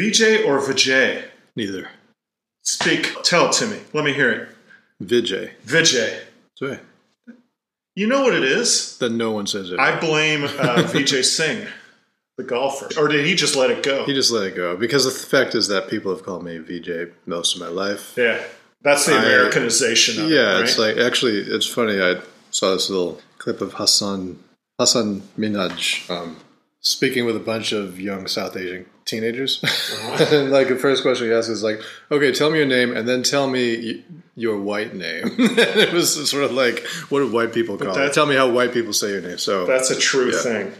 VJ or Vijay? Neither. Speak. Tell it to me. Let me hear it. Vijay. Vijay. That's right. You know what it is? Then no one says it. I blame uh, Vijay Singh, the golfer. Or did he just let it go? he just let it go because the fact is that people have called me VJ most of my life. yeah. That's the I- Americanization of Yeah, it, right? it's like actually, it's funny. I saw this little clip of Hasan Hasan Minhaj. um, speaking with a bunch of young South Asian teenagers. Uh-huh. and like the first question he asks is like, "Okay, tell me your name, and then tell me y- your white name." and it was sort of like, "What do white people call it? Tell me how white people say your name." So That's a true Yeah. thing.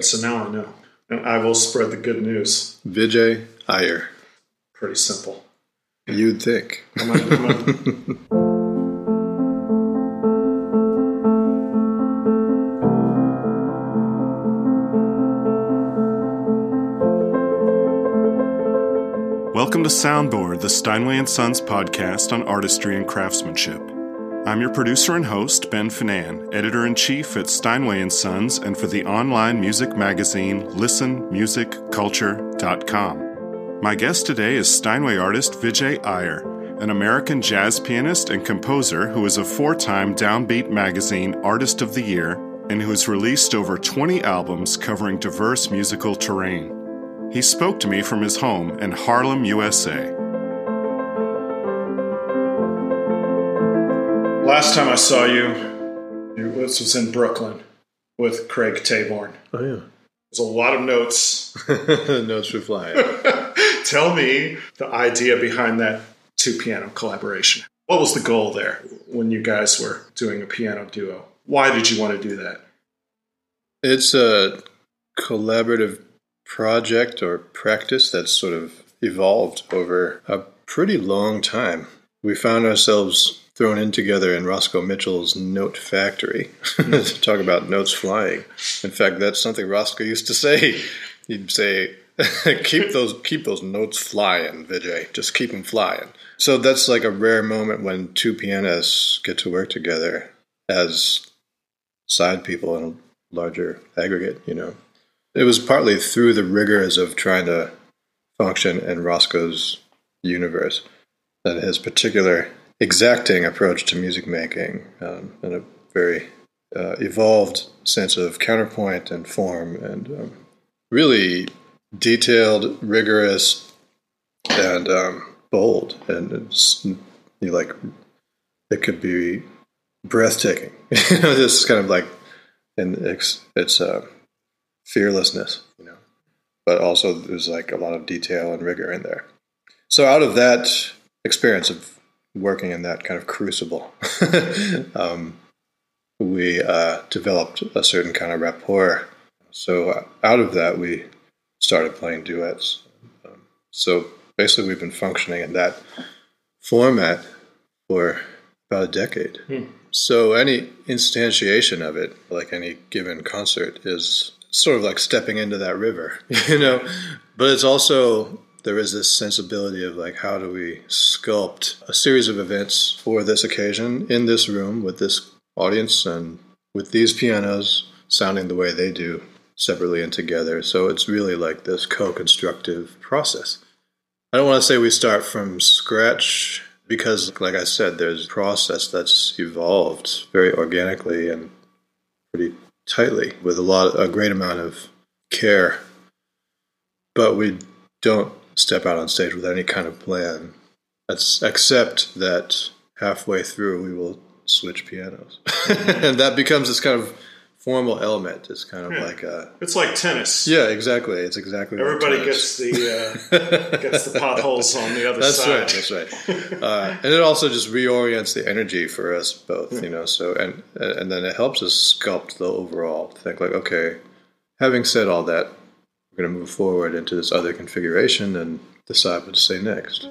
So now I know. And I will spread the good news. Vijay Iyer. Pretty simple. You'd think. Welcome to Soundboard, the Steinway Sons podcast on artistry and craftsmanship. I'm your producer and host, Ben Finane, editor in chief at Steinway Sons and for the online music magazine listenmusicculture.com. My guest today is Steinway artist Vijay Iyer, an American jazz pianist and composer who is a four time Downbeat Magazine Artist of the Year and who has released over 20 albums covering diverse musical terrain. He spoke to me from his home in Harlem, USA. Last time I saw you, you- this was in Brooklyn with Craig Taborn. Oh yeah. There's a lot of notes. Notes for flying. Tell me the idea behind that two piano collaboration. What was the goal there when you guys were doing a piano duo? Why did you want to do that? It's a collaborative project or practice that's sort of evolved over a pretty long time. We found ourselves thrown in together in Roscoe Mitchell's Note Factory hmm. to talk about notes flying. In fact, that's something Roscoe used to say. He'd say, "Keep those keep those notes flying, Vijay. Just keep them flying." So that's like a rare moment when two pianists get to work together as side people in a larger aggregate, you know. It was partly through the rigors of trying to function in Roscoe's universe that his particular exacting approach to music making um, and a very uh, evolved sense of counterpoint and form and um, really detailed, rigorous, and um, bold. And it's you like it could be breathtaking. know, just kind of like and it's it's uh, fearlessness, you know. But also there's like a lot of detail and rigor in there. So out of that experience of working in that kind of crucible, um, we uh, developed a certain kind of rapport. So out of that, we started playing duets. Um, so basically, we've been functioning in that format for about a decade. So any instantiation of it, like any given concert, is sort of like stepping into that river, you know. But it's also there is this sensibility of like how do we sculpt a series of events for this occasion in this room with this audience and with these pianos sounding the way they do separately and together. So it's really like this co-constructive process. I don't want to say we start from scratch because, like I said, there's a process that's evolved very organically and pretty tightly with a lot, a great amount of care. But we don't step out on stage with any kind of plan. That's except that halfway through we will switch pianos, and that becomes this kind of formal element. It's kind of Yeah. like a It's like tennis. yeah, exactly. It's exactly Everybody gets the uh, gets the potholes on the other That's side. right. That's right. Uh, and it also just reorients the energy for us both, you know. So and and then it helps us sculpt the overall. Think like, okay, having said all that, we're going to move forward into this other configuration and decide what to say next.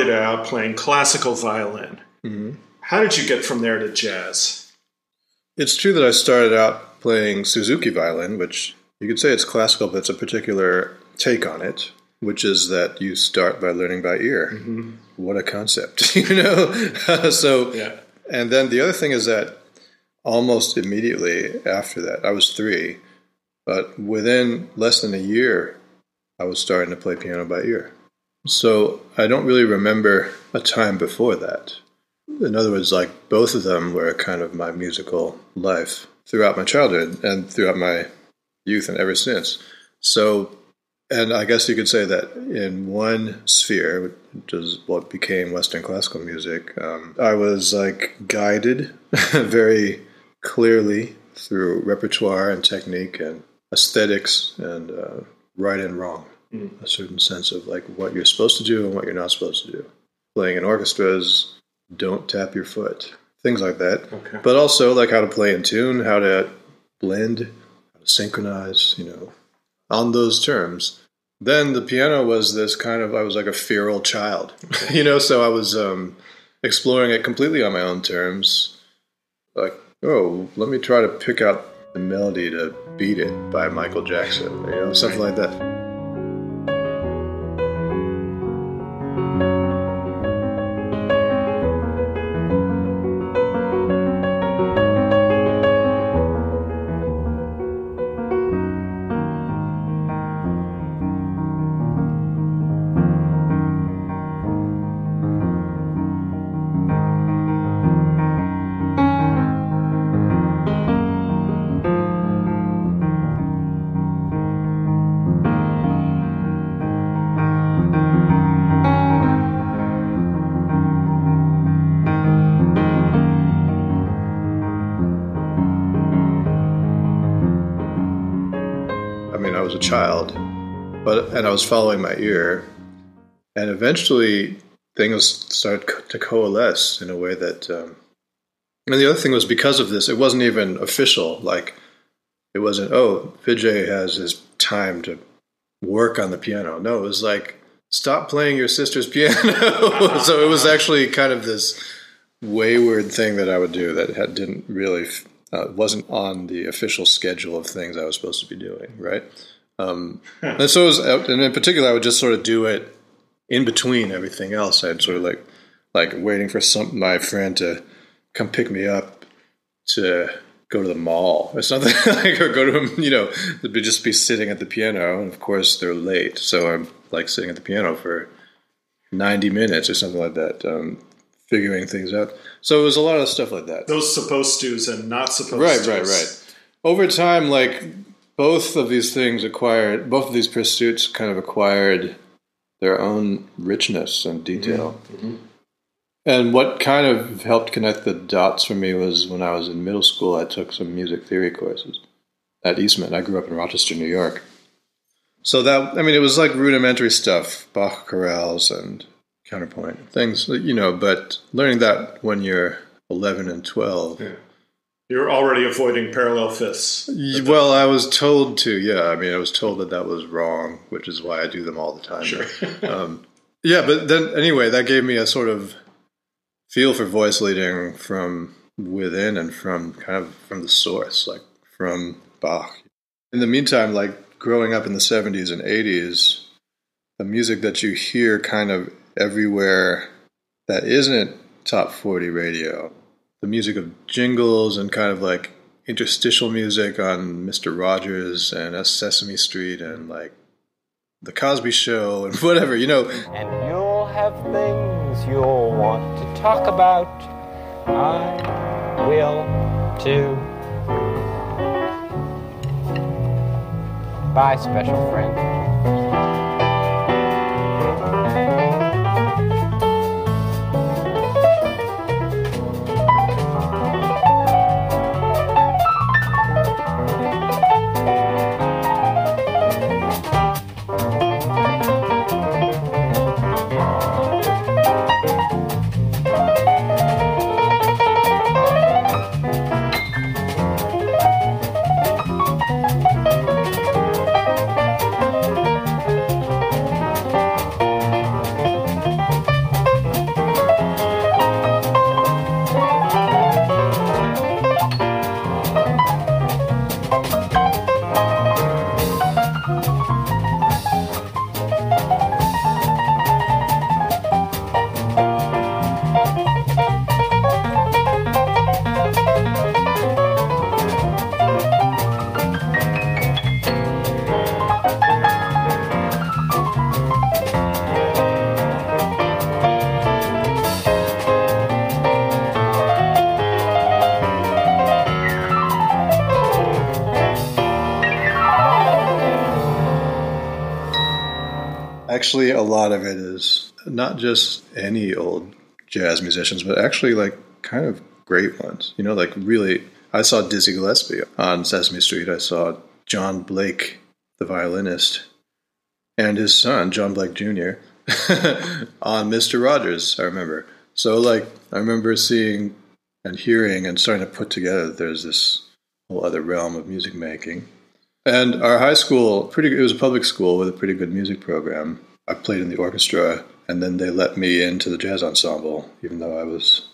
Started out playing classical violin. Mm-hmm. How did you get from there to jazz? It's true that I started out playing Suzuki violin, which you could say it's classical, but it's a particular take on it, which is that you start by learning by ear. Mm-hmm. What a concept, you know? so, yeah. and then the other thing is that almost immediately after that, I was three, but within less than a year, I was starting to play piano by ear. So I don't really remember a time before that. In other words, like both of them were kind of my musical life throughout my childhood and throughout my youth and ever since. So, and I guess you could say that in one sphere, which is what became Western classical music, um, I was like guided very clearly through repertoire and technique and aesthetics and uh, right and wrong. A certain sense of like what you're supposed to do and what you're not supposed to do. Playing in orchestras, don't tap your foot, things like that. Okay. But also like how to play in tune, how to blend, how to synchronize, you know, on those terms. Then the piano was this kind of I was like a feral child, you know. So I was um, exploring it completely on my own terms. Like, oh, let me try to pick out the melody to beat it by Michael Jackson, you know, something like that. And I was following my ear, and eventually things started to coalesce in a way that. Um, and the other thing was because of this, it wasn't even official. Like it wasn't. Oh, Vijay has his time to work on the piano. No, it was like stop playing your sister's piano. so it was actually kind of this wayward thing that I would do that had, didn't really uh, wasn't on the official schedule of things I was supposed to be doing. Right. Um, and so, was, uh, and in particular, I would just sort of do it in between everything else. I'd sort of like like waiting for some my friend to come pick me up to go to the mall or something like, or go to him. You know, be just be sitting at the piano, and of course they're late, so I'm like sitting at the piano for ninety minutes or something like that. Um, figuring things out. So it was a lot of stuff like that. Those supposed tos and not supposed right, tos. Right, right, right. Over time, like both of these things acquired, both of these pursuits kind of acquired their own richness and detail. Mm-hmm. mm-hmm. And what kind of helped connect the dots for me was when I was in middle school, I took some music theory courses at Eastman. I grew up in Rochester, New York. So that, I mean, it was like rudimentary stuff, Bach chorales and counterpoint things, you know, but learning that when you're 11 and 12. Yeah you're already avoiding parallel fifths. Well, I was told to. Yeah, I mean, I was told that that was wrong, which is why I do them all the time. Sure. um, yeah, but then anyway, that gave me a sort of feel for voice leading from within and from kind of from the source, like from Bach. In the meantime, like growing up in the 70s and 80s, the music that you hear kind of everywhere that isn't top 40 radio the music of jingles and kind of like interstitial music on Mr. Rogers and Sesame Street and like The Cosby Show and whatever, you know. And you'll have things you'll want to talk about. I will too. Bye, special friend. Lot of it is not just any old jazz musicians, but actually like kind of great ones. You know, like really, I saw Dizzy Gillespie on Sesame Street. I saw John Blake, the violinist, and his son, John Blake Jr., on Mr. Rogers, I remember. So, like, I remember seeing and hearing and starting to put together that there's this whole other realm of music making. And our high school, pretty it was a public school with a pretty good music program. I played in the orchestra, and then they let me into the jazz ensemble, even though I was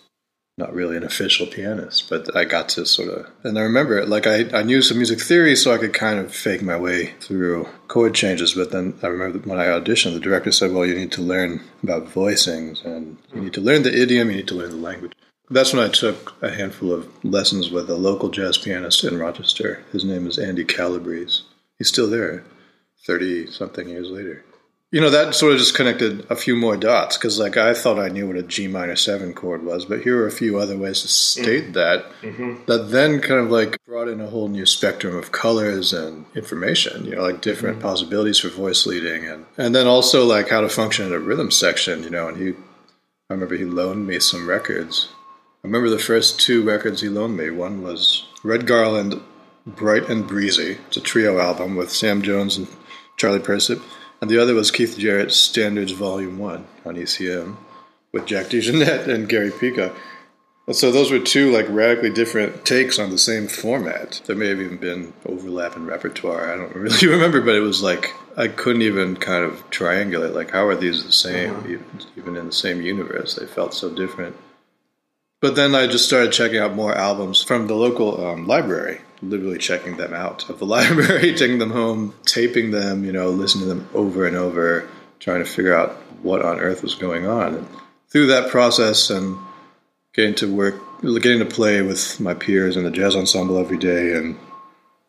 not really an official pianist, but I got to sort of, and I remember it, like I, I knew some music theory, so I could kind of fake my way through chord changes. But then I remember when I auditioned, the director said, well, you need to learn about voicings and you need to learn the idiom, you need to learn the language. That's when I took a handful of lessons with a local jazz pianist in Rochester. His name is Andy Calabrese. He's still there, 30 something years later. You know, that sort of just connected a few more dots because, like, I thought I knew what a G minor seven chord was, but here are a few other ways to state mm-hmm. that mm-hmm. that then kind of like brought in a whole new spectrum of colors and information, you know, like different mm-hmm. possibilities for voice leading and, and then also like how to function in a rhythm section, you know, and he, I remember he loaned me some records. I remember the first two records he loaned me. One was Red Garland, Bright and Breezy. It's a trio album with Sam Jones and Charlie Persip and the other was Keith Jarrett's Standards Volume 1 on ECM with Jack DeJohnette and Gary Peacock. And so those were two like radically different takes on the same format. There may have even been overlap in repertoire. I don't really remember, but it was like I couldn't even kind of triangulate. Like, how are these the same, uh-huh. even, even in the same universe? They felt so different. But then I just started checking out more albums from the local um, library, literally checking them out of the library, taking them home, taping them, you know, listening to them over and over, trying to figure out what on earth was going on. And through that process and getting to work, getting to play with my peers in the jazz ensemble every day and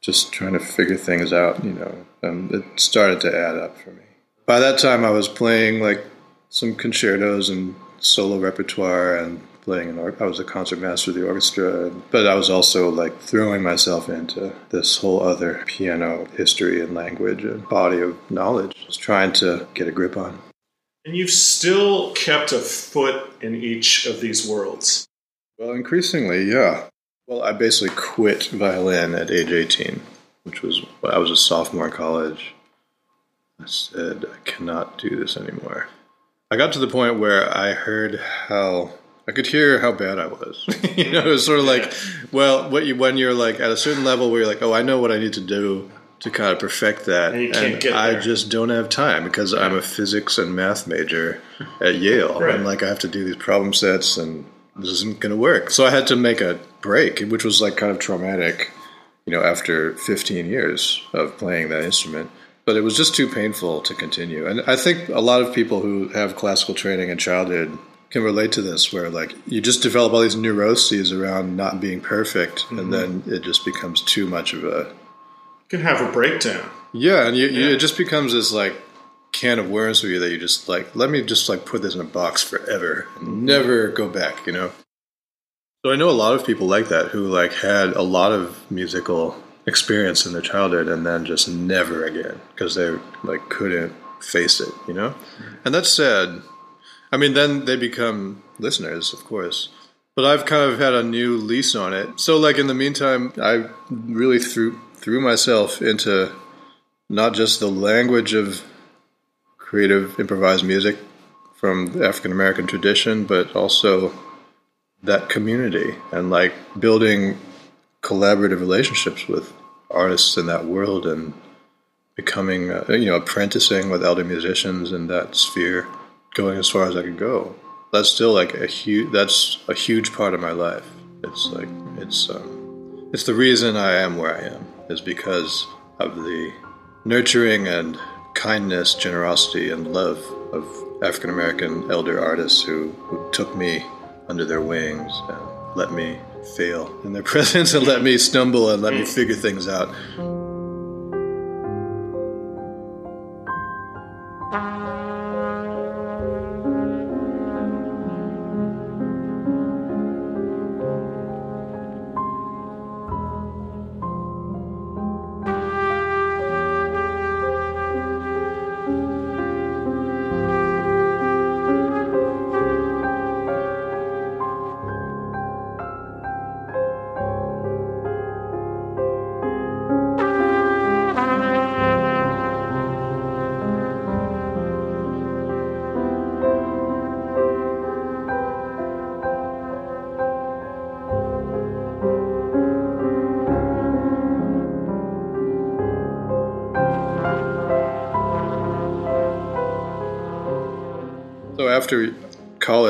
just trying to figure things out, you know, and it started to add up for me. By that time, I was playing like some concertos and solo repertoire and playing an I was a concert master of the orchestra, but I was also like throwing myself into this whole other piano history and language and body of knowledge. I was trying to get a grip on. And you've still kept a foot in each of these worlds. Well, increasingly, yeah. Well, I basically quit violin at age 18, which was I was a sophomore in college. I said, I cannot do this anymore. I got to the point where I heard how I could hear how bad I was. you know, it was sort of like, well, what you, when you're like at a certain level where you're like, oh, I know what I need to do to kind of perfect that, and, and I just don't have time because I'm a physics and math major at Yale, right. and like I have to do these problem sets, and this isn't going to work. So I had to make a break, which was like kind of traumatic, you know, after 15 years of playing that instrument. But it was just too painful to continue. And I think a lot of people who have classical training in childhood can relate to this where like you just develop all these neuroses around not being perfect mm-hmm. and then it just becomes too much of a you can have a breakdown yeah and you, yeah. You, it just becomes this like can of worms for you that you just like let me just like put this in a box forever and mm-hmm. never go back you know so i know a lot of people like that who like had a lot of musical experience in their childhood and then just never again because they like couldn't face it you know mm-hmm. and that's sad I mean, then they become listeners, of course. But I've kind of had a new lease on it. So, like in the meantime, I really threw threw myself into not just the language of creative improvised music from the African American tradition, but also that community and like building collaborative relationships with artists in that world and becoming, uh, you know, apprenticing with elder musicians in that sphere going as far as I can go. That's still like a huge. That's a huge part of my life. It's like it's um, it's the reason I am where I am is because of the nurturing and kindness, generosity, and love of African American elder artists who, who took me under their wings and let me fail in their presence and let me stumble and let me figure things out.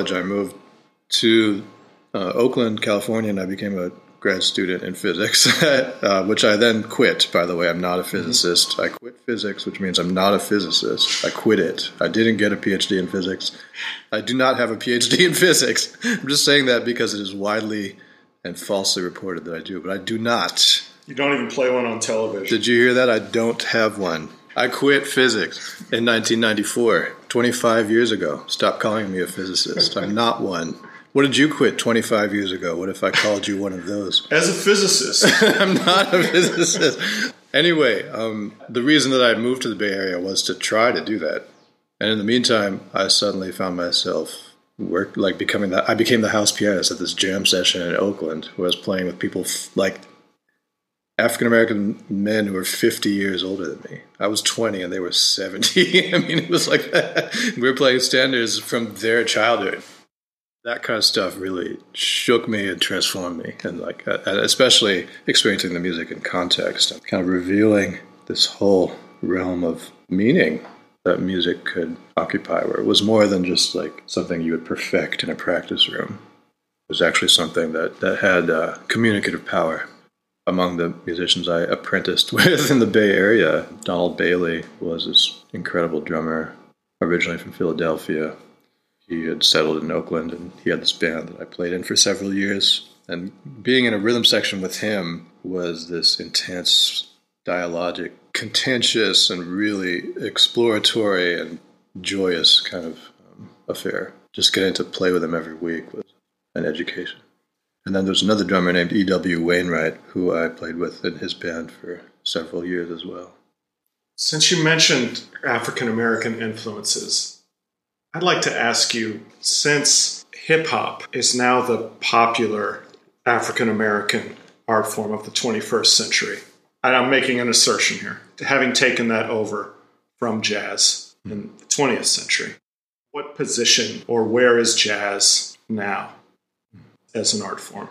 College, I moved to uh, Oakland, California, and I became a grad student in physics, uh, which I then quit. By the way, I'm not a physicist. I quit physics, which means I'm not a physicist. I quit it. I didn't get a PhD in physics. I do not have a PhD in physics. I'm just saying that because it is widely and falsely reported that I do, but I do not. You don't even play one on television. Did you hear that? I don't have one. I quit physics in 1994, 25 years ago. Stop calling me a physicist. I'm not one. What did you quit 25 years ago? What if I called you one of those? As a physicist, I'm not a physicist. Anyway, um, the reason that I moved to the Bay Area was to try to do that. And in the meantime, I suddenly found myself work like becoming that. I became the house pianist at this jam session in Oakland, where I was playing with people f- like African American men who were 50 years older than me. I was 20 and they were 70. I mean, it was like that. We were playing standards from their childhood. That kind of stuff really shook me and transformed me, and like, uh, and especially experiencing the music in context and kind of revealing this whole realm of meaning that music could occupy, where it was more than just like something you would perfect in a practice room. It was actually something that that had uh, communicative power among the musicians I apprenticed with in the Bay Area, Donald Bailey was this incredible drummer, originally from Philadelphia. He had settled in Oakland and he had this band that I played in for several years. And being in a rhythm section with him was this intense, dialogic, contentious, and really exploratory and joyous kind of um, affair. Just getting to play with him every week was an education. And then there's another drummer named E.W. Wainwright, who I played with in his band for several years as well. since you mentioned African American influences, I'd like to ask you since hip hop is now the popular African American art form of the 21st century, and I'm making an assertion here, having taken that over from jazz in the 20th century, what position or where is jazz now as an art form?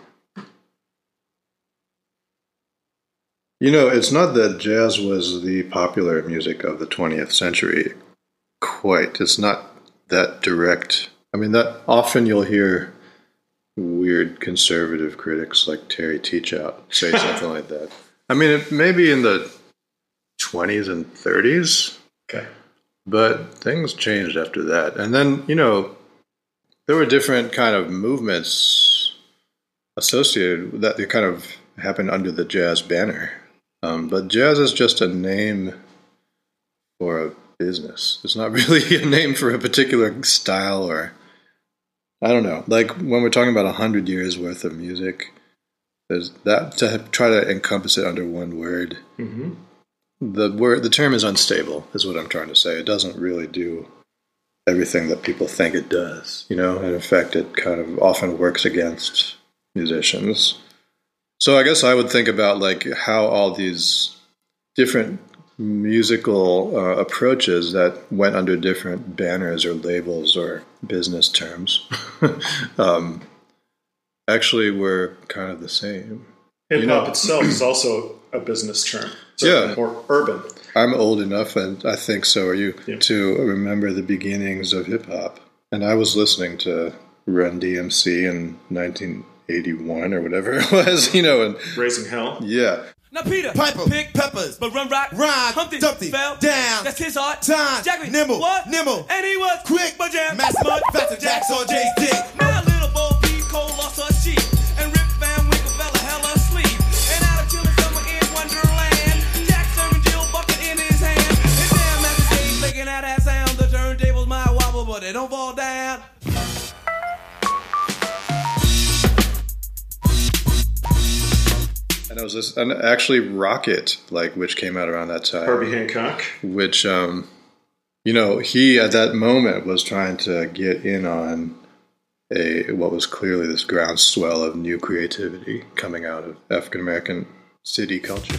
You know, it's not that jazz was the popular music of the 20th century quite. It's not that direct. I mean, that often you'll hear weird conservative critics like Terry Teachout say something like that. I mean, it maybe in the 20s and 30s, Okay. but things changed after that. And then, you know, there were different kind of movements associated with that they kind of happened under the jazz banner. Um, but jazz is just a name for a business. It's not really a name for a particular style or I don't know. Like when we're talking about a hundred years worth of music, there's that to try to encompass it under one word. hmm The word, the term is unstable, is what I'm trying to say. It doesn't really do everything that people think it does, you know. And in fact, it kind of often works against musicians. So I guess I would think about like how all these different musical uh, approaches that went under different banners or labels or business terms um, actually were kind of the same. Hip hop You know- itself is also a business term. Yeah. Or urban. I'm old enough, and I think so are you, Yeah. to remember the beginnings of hip hop. And I was listening to Run DMC in 1981 or whatever it was, you know, and Raising Hell. yeah. Now Peter, Piper, pick peppers, but run rock, rhyme, Humpty, Dumpty, fell down, That's his art. time, Jackie, nimble, what? nimble, and he was quick, but jam, master, mud, faster, Jack's on Jay's dick. Now little Bo Peep Cole lost her sheep, and Rip Van Winkle fell a hell asleep. And out of chilling summer in Wonderland, Jack serving Jill bucket in his hand. And damn, Master Jay's making out that sound. The turntables might wobble, but they don't fall down. And I was this, and actually Rockit, like, which came out around that time. Herbie Hancock. which um, you know he at that moment was trying to get in on a what was clearly this groundswell of new creativity coming out of African American city culture.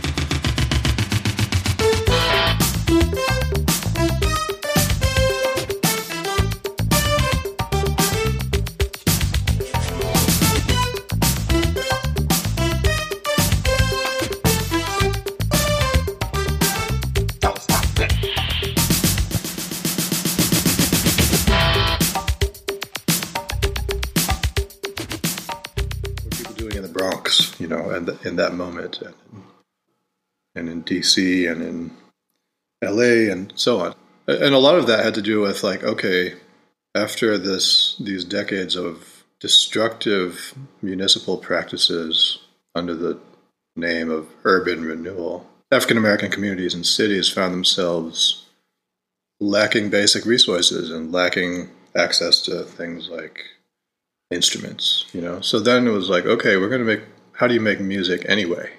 In that moment, and, and in DC and in LA and so on. And a lot of that had to do with like, okay, after this these decades of destructive municipal practices under the name of urban renewal, African American communities and cities found themselves lacking basic resources and lacking access to things like instruments, you know. So then it was like, okay, we're going to make how do you make music anyway?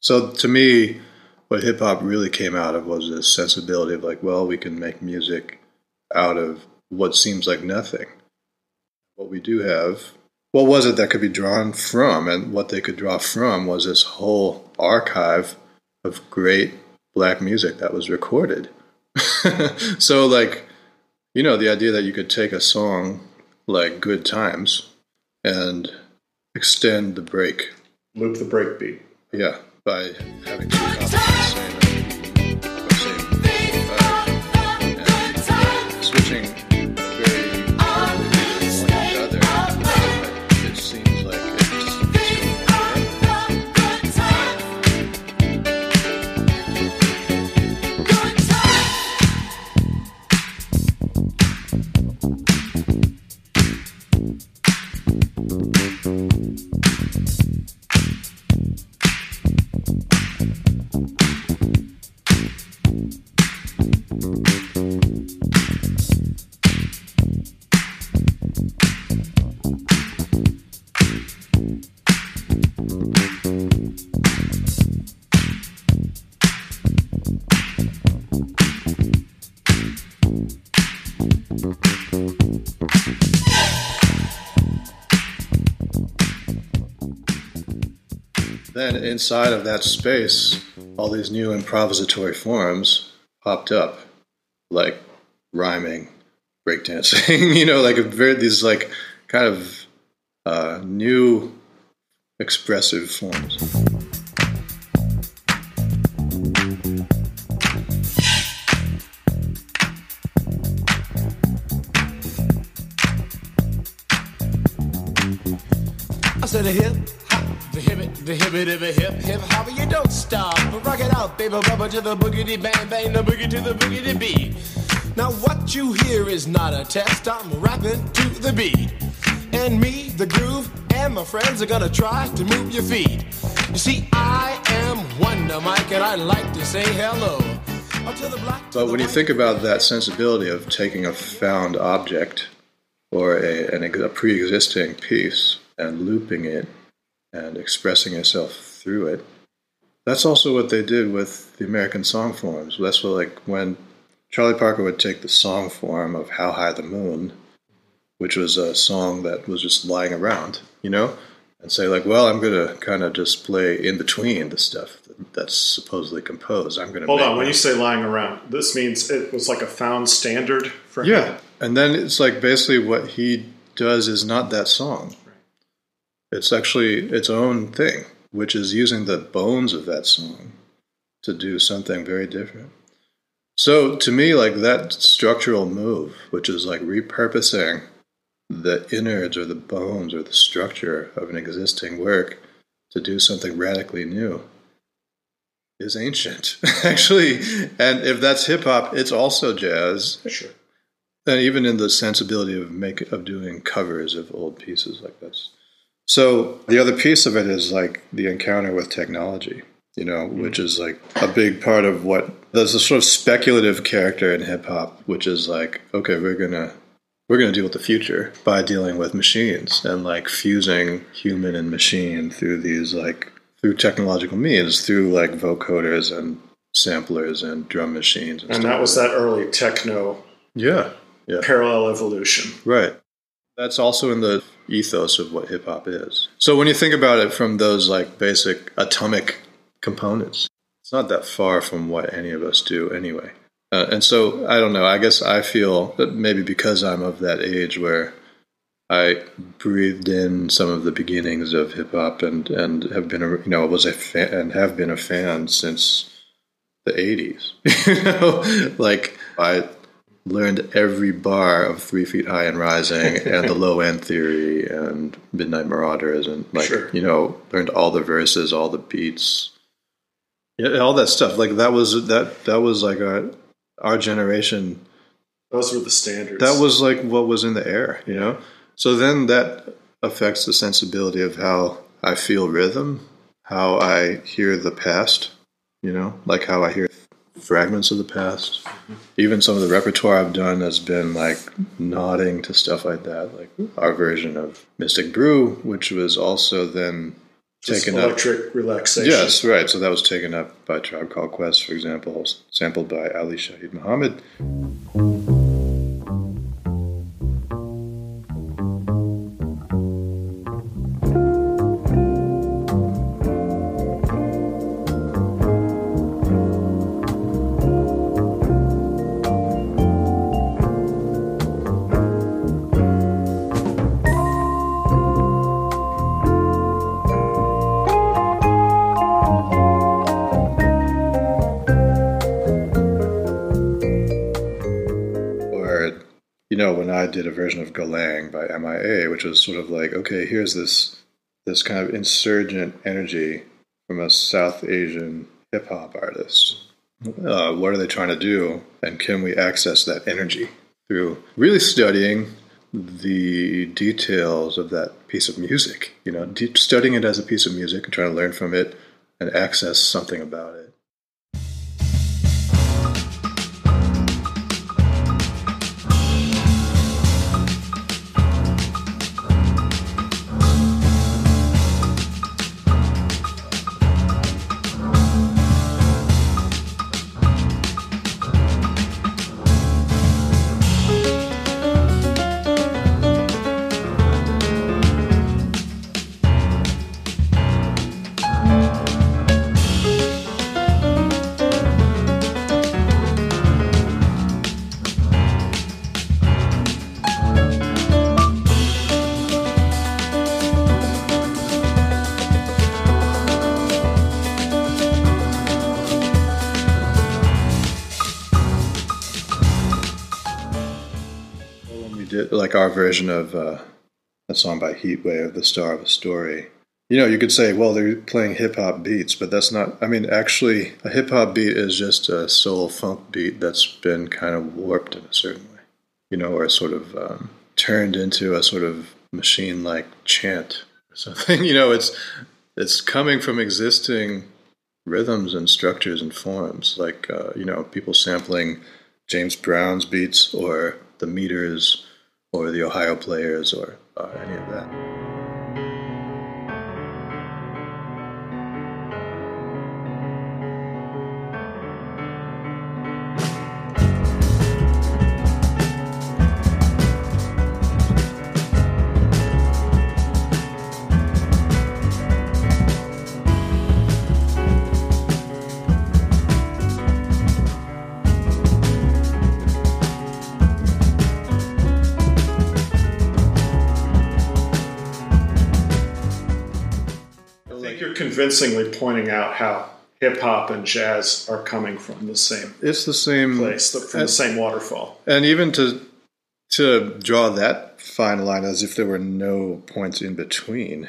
So to me, what hip hop really came out of was this sensibility of like, well, we can make music out of what seems like nothing. What we do have, what was it that could be drawn from? And what they could draw from was this whole archive of great black music that was recorded. so, like, you know, the idea that you could take a song like Good Times and extend the break. Loop the break beat. Yeah, by having two copies of the same LP, or same uh, switching Then inside of that space, all these new improvisatory forms popped up, like rhyming, breakdancing, you know, like very these like kind of uh, new expressive forms. A hip hop, the hip the hip it, the hip hip hop, you don't stop. Rock it out, baby, rubber to the boogity bang bang, the boogie to the boogity beat. Now what you hear is not a test. I'm rapping to the beat, and me, the groove, and my friends are gonna try to move your feet. You see, I am Wonder Mike, and I like to say hello. Up to the black, to But when you think about that sensibility of taking a found object or a, an, a pre existing piece and looping it and expressing yourself through it, that's also what they did with the American song forms. That's what, like, when Charlie Parker would take the song form of How High the Moon, which was a song that was just lying around, you know, and say, like, well, I'm going to kind of just play in between the stuff that's supposedly composed. I'm going to Hold on, when you say lying around, this means it was like a found standard for him. Yeah. And then it's like basically what he does is not that song. It's actually its own thing, which is using the bones of that song to do something very different. So to me, like that structural move, which is like repurposing the innards or the bones or the structure of an existing work to do something radically new, is ancient, actually. And if that's hip hop, it's also jazz. Sure. And even in the sensibility of make of doing covers of old pieces like this. So the other piece of it is like the encounter with technology, you know, mm-hmm. which is like a big part of what there's a sort of speculative character in hip hop, which is like, okay, we're gonna we're gonna deal with the future by dealing with machines and like fusing human and machine through these like through technological means, through like vocoders and samplers and drum machines and, And that was like that early techno Yeah. Yeah. parallel evolution. Right. That's also in the ethos of what hip hop is. So when you think about it from those like basic atomic components, it's not that far from what any of us do anyway. Uh, and so I don't know. I guess I feel that maybe because I'm of that age where I breathed in some of the beginnings of hip hop and and have been a you know was a fan and have been a fan since the 80s. you know, like I learned every bar of Three Feet High and Rising and the Low End Theory and Midnight Marauders and like Sure. you know learned all the verses, all the beats, yeah, all that stuff. Like that was that that was like our our generation. Those were the standards. That was like what was in the air, you know. So then that affects the sensibility of how I feel rhythm, how I hear the past, you know, like how I hear fragments of the past. Mm-hmm. Even some of the repertoire I've done has been like nodding to stuff like that, like our version of Mystic Brew, which was also then Just taken up. electric relaxation. Yes, right. So that was taken up by Tribe Called Quest, for example, sampled by Ali Shaheed Muhammad. Know when i did a version of galang by M.I.A. which was sort of like okay here's this this kind of insurgent energy from a south asian hip-hop artist. Uh, what are they trying to do? And can we access that energy through really studying the details of that piece of music you know de- studying it as a piece of music and trying to learn from it and access something about it did like our version of uh, a song by Heatwave, of "The Star of a Story." You know, you could say, well, they're playing hip hop beats, but that's not. I mean, actually, a hip hop beat is just a soul funk beat that's been kind of warped in a certain way. You know, or sort of um, turned into a sort of machine-like chant or something. You know, it's it's coming from existing rhythms and structures and forms, like uh, you know, people sampling James Brown's beats or the Meters or the Ohio Players or uh, any of that. Convincingly pointing out how hip hop and jazz are coming from the same It's the same place, from the same waterfall. and even to to draw that fine line as if there were no points in between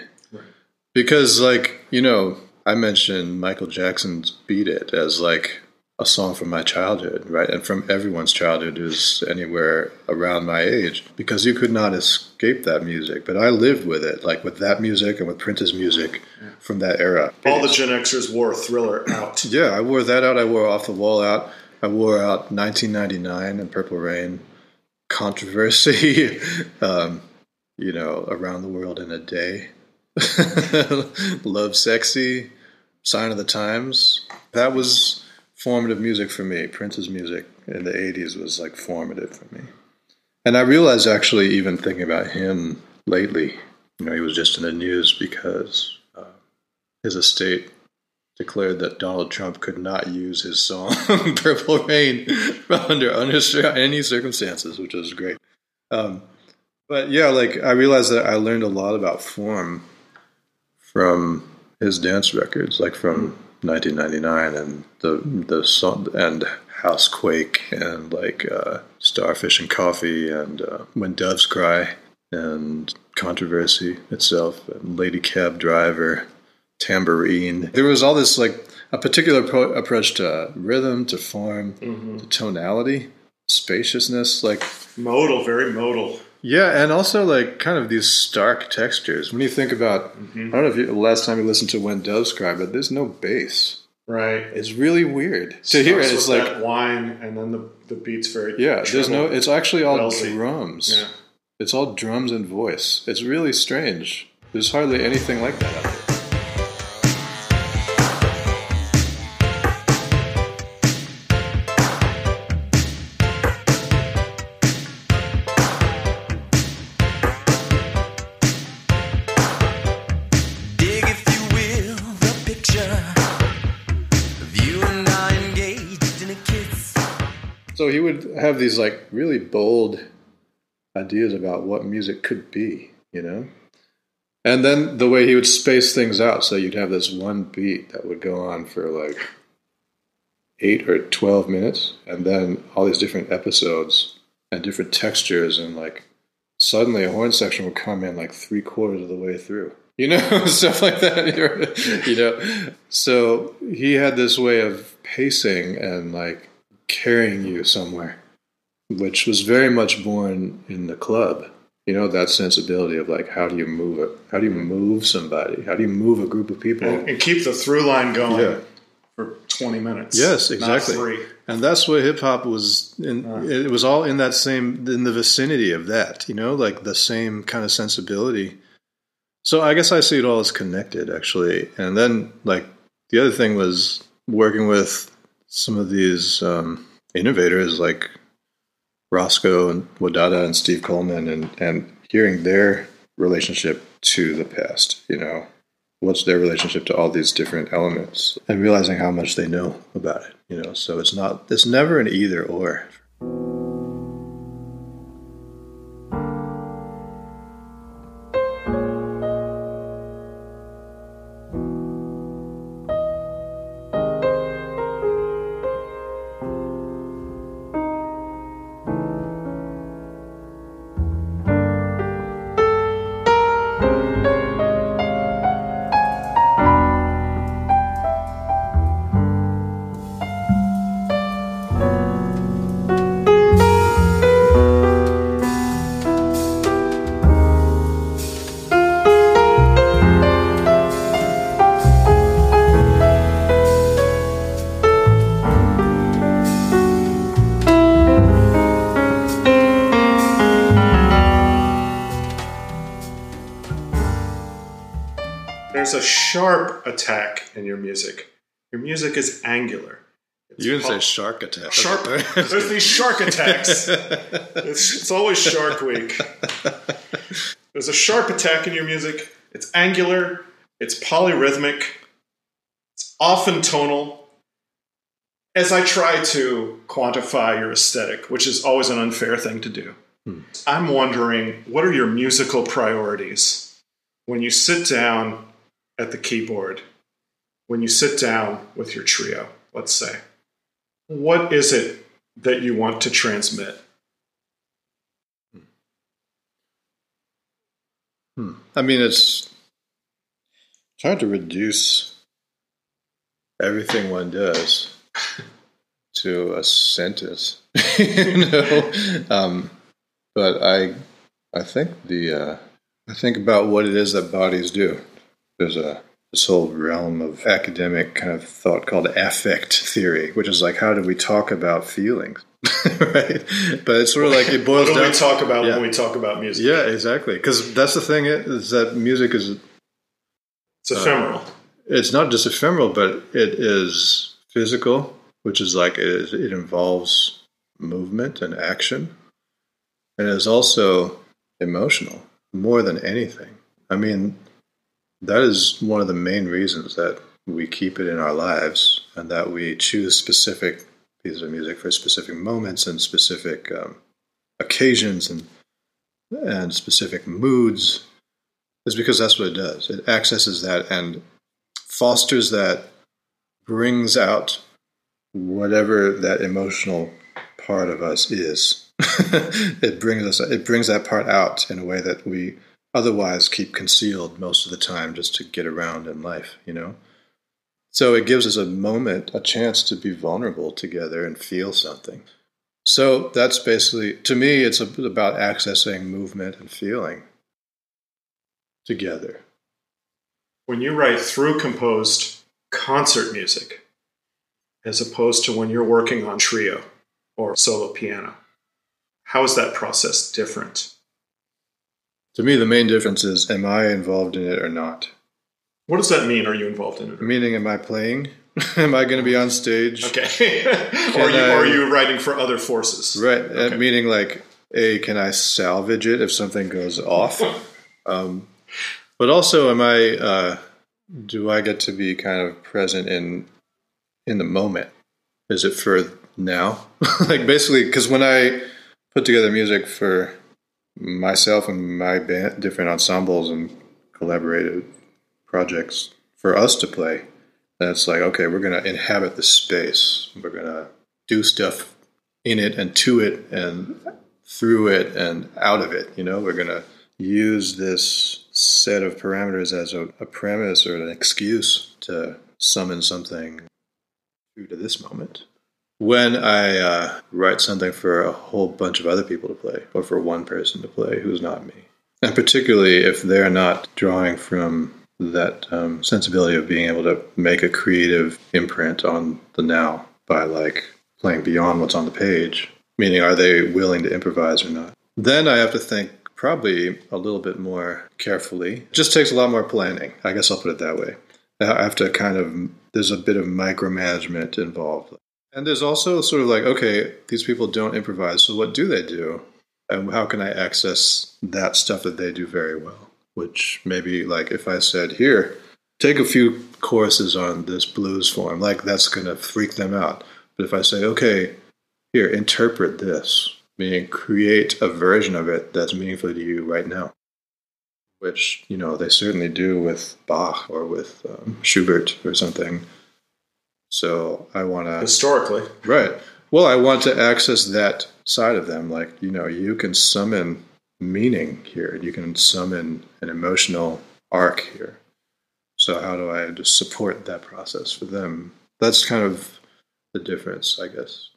because like you know i mentioned michael jackson's beat it as like a song from my childhood right and from everyone's childhood who's anywhere around my age because you could not escape that music but i lived with it like with that music and with prince's music from that era All the Gen Xers wore Thriller out. yeah, I wore that out. I wore Off the Wall out. I wore out 1999 and Purple Rain. Controversy, um, you know, around the world in a day. Love Sexy, Sign of the Times. That was formative music for me. Prince's music in the 80s was like formative for me. And I realized actually, even thinking about him lately, you know, he was just in the news because uh, his estate declared that Donald Trump could not use his song "Purple Rain" under under any circumstances, which was great. Um, but yeah, like I realized that I learned a lot about form from his dance records, like from 1999, and the the song and Housequake and like uh, Starfish and Coffee and uh, When Doves Cry and Controversy itself and Lady Cab Driver, Tambourine. There was all this like a particular pro- approach to rhythm, to form, to tonality, spaciousness, like Modal, very modal. Yeah, and also like kind of these stark textures. When you think about, mm-hmm. I don't know if you, last time you listened to When Doves Cry, but there's no bass. Right. It's really weird to hear. it. It's like wine, and then the the beats very yeah, there's no. It's actually all drums. yeah. It's all drums and voice. It's really strange. There's hardly anything like that have these like really bold ideas about what music could be, you know? And then the way he would space things out, so you'd have this one beat that would go on for like eight or 12 minutes, and then all these different episodes and different textures, and like suddenly a horn section would come in like three quarters of the way through. You know, stuff like that. you know, so he had this way of pacing and like carrying you somewhere, which was very much born in the club. You know, that sensibility of like, how do you move it? How do you move somebody? How do you move a group of people? and, and keep the through line going Yeah. for twenty minutes. Yes, exactly. And that's what hip hop was. In, It was all in that same, in the vicinity of that. You know, like the same kind of sensibility. So I guess I see it all as connected, actually. And then, like the other thing was working with some of these um, innovators, like Roscoe and Wadada and Steve Coleman, and and hearing their relationship to the past. You know, what's their relationship to all these different elements and realizing how much they know about it you know so it's not it's never an either or There's a sharp attack in your music. Your music is angular. It's you didn't say shark attack sharp. There's these shark attacks. It's, it's always Shark Week. There's a sharp attack in your music. It's angular. It's polyrhythmic. It's often tonal. As I try to quantify your aesthetic, which is always an unfair thing to do, hmm. I'm wondering what are your musical priorities when you sit down at the keyboard, when you sit down with your trio, let's say? What is it that you want to transmit? i mean it's trying to reduce everything one does to a sentence you know um, but i i think the uh, i think about what it is that bodies do there's a this whole realm of academic kind of thought called affect theory, which is like how do we talk about feelings, right? But it's sort of like it boils What do down. we talk about yeah. when we talk about music? yeah, exactly. Because that's the thing is that music is It's uh, ephemeral. it's not just ephemeral, but it is physical, which is like it, is, it involves movement and action, and it is also emotional more than anything. I mean, that is one of the main reasons that we keep it in our lives and that we choose specific pieces of music for specific moments and specific um, occasions and and specific moods is because that's what it does. It accesses that and fosters that, brings out whatever that emotional part of us is. it brings us it brings that part out in a way that we otherwise keep concealed most of the time just to get around in life, you know? So it gives us a moment, a chance to be vulnerable together and feel something. So that's basically, to me, it's about accessing movement and feeling together. When you write through composed concert music, as opposed to when you're working on trio or solo piano, how is that process different? To me, the main difference is am I involved in it or not? What does that mean? Are you involved in it? Meaning, am I playing? am I going to be on stage? Okay. or, are you, I- or are you writing for other forces? Right. Uh, Okay. meaning, like, A, can I salvage it if something goes off? um, but also, am I, uh, do I get to be kind of present in, in the moment? Is it for now? like, basically, because when I put together music for myself and my band, different ensembles and collaborative projects for us to play, then it's like, okay, we're going to inhabit the space. We're going to do stuff in it and to it and through it and out of it. You know, we're going to use this set of parameters as a, a premise or an excuse to summon something to this moment. When I uh, write something for a whole bunch of other people to play, or for one person to play who's not me, and particularly if they're not drawing from that um, sensibility of being able to make a creative imprint on the now by like playing beyond what's on the page, meaning are they willing to improvise or not? Then I have to think probably a little bit more carefully. It just takes a lot more planning. I guess I'll put it that way. I have to kind of, there's a bit of micromanagement involved. And there's also sort of like, okay, these people don't improvise, so what do they do? And how can I access that stuff that they do very well? Which maybe, like, if I said, here, take a few courses on this blues form, like, that's going to freak them out. But if I say, okay, here, interpret this, meaning create a version of it that's meaningful to you right now, which, you know, they certainly do with Bach or with um, Schubert or something. So I want to. Historically. Right. Well, I want to access that side of them. Like, you know, you can summon meaning here, you can summon an emotional arc here. So, how do I just support that process for them? That's kind of the difference, I guess,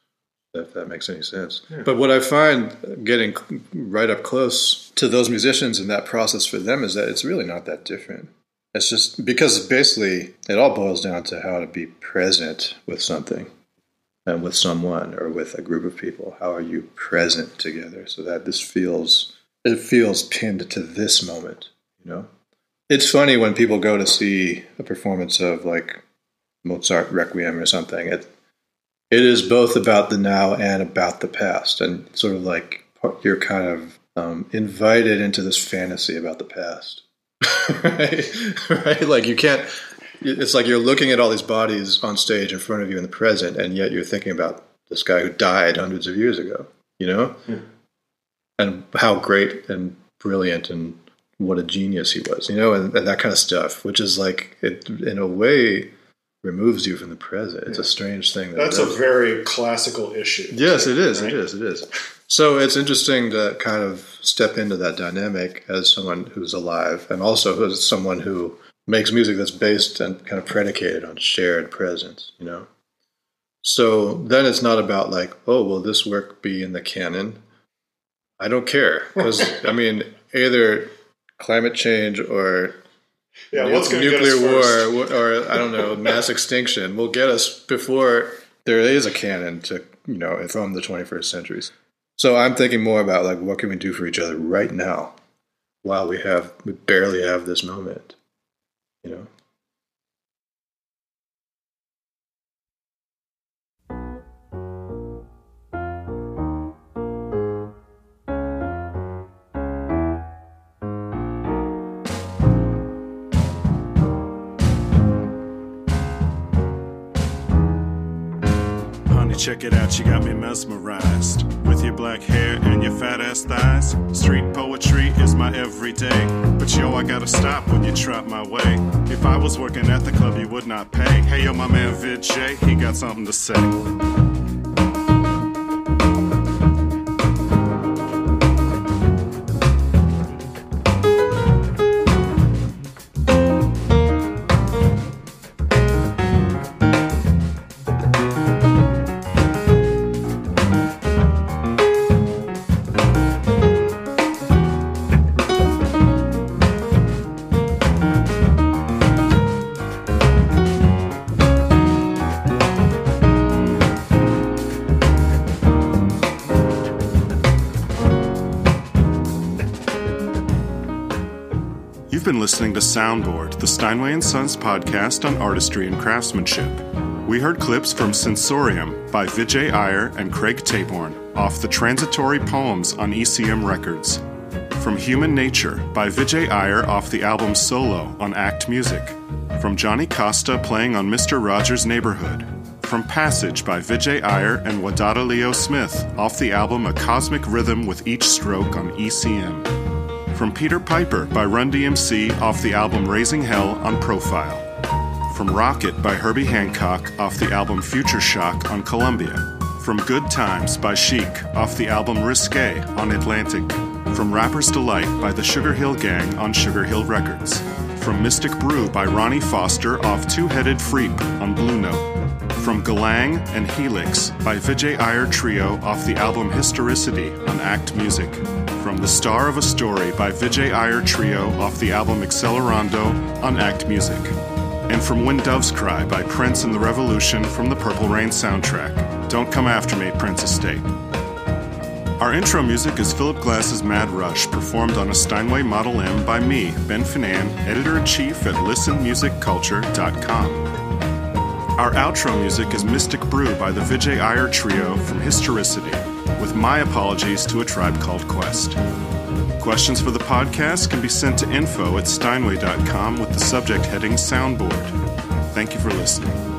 if that makes any sense. But what I find getting right up close to those musicians and that process for them is that it's really not that different. It's just because basically it all boils down to how to be present with something and with someone or with a group of people. How are you present together so that this feels it feels pinned to this moment, you know? It's funny when people go to see a performance of like Mozart Requiem or something. It it is both about the now and about the past, and sort of like you're kind of um, invited into this fantasy about the past, right? right? Like you can't. It's like you're looking at all these bodies on stage in front of you in the present, and yet you're thinking about this guy who died hundreds of years ago. You know, and how great and brilliant and what a genius he was. You know, and, and that kind of stuff, which is like it in a way removes you from the present. It's a strange thing. That That's a very classical issue. Yes, it is. right? It is. It is. So it's interesting to kind of step into that dynamic as someone who's alive and also as someone who makes music that's based and kind of predicated on shared presence, you know? So then it's not about like, oh, will this work be in the canon? I don't care. Because, I mean, either climate change or Yeah, nu- what's going to nuclear war or I don't know mass extinction will get us before there is a canon to you know from the 21st centuries. So I'm thinking more about like what can we do for each other right now while we have we barely have this moment, you know. Check it out, you got me mesmerized. With your black hair and your fat ass thighs. Street poetry is my everyday. But yo, I got gotta stop when you trot my way. If I was working at the club, you would not pay. Hey, yo, my man Vid J, he got something to say. Listening to Soundboard, the Steinway and Sons podcast on artistry and craftsmanship. We heard clips from Sensorium by Vijay Iyer and Craig Taborn off the Transitory Poems on ECM Records. From Human Nature by Vijay Iyer off the album Solo on Act Music. From Johnny Costa playing on Mr. Rogers' Neighborhood. From Passage by Vijay Iyer and Wadada Leo Smith off the album A Cosmic Rhythm with Each Stroke on ECM from Peter Piper by Run DMC off the album Raising Hell on Profile. From Rocket by Herbie Hancock off the album Future Shock on Columbia. From Good Times by Chic off the album Risque on Atlantic. From Rapper's Delight by the Sugar Hill Gang on Sugar Hill Records. From Mystic Brew by Ronnie Foster off Two Headed Freep on Blue Note. From Galang and Helix by Vijay Iyer Trio off the album Historicity on Act Music. From The Star of a Story by Vijay Iyer Trio off the album Accelerando on Act Music. And from When Doves Cry by Prince and the Revolution from the Purple Rain soundtrack. Don't Come After Me, Prince Estate. Our intro music is Philip Glass's Mad Rush, performed on a Steinway Model M by me, Ben Finan, editor in chief at listenmusicculture.com. Our outro music is Mystic Brew by the Vijay Iyer Trio from Historicity, with my apologies to a tribe called Quest. Questions for the podcast can be sent to info at steinway.com with the subject heading Soundboard. Thank you for listening.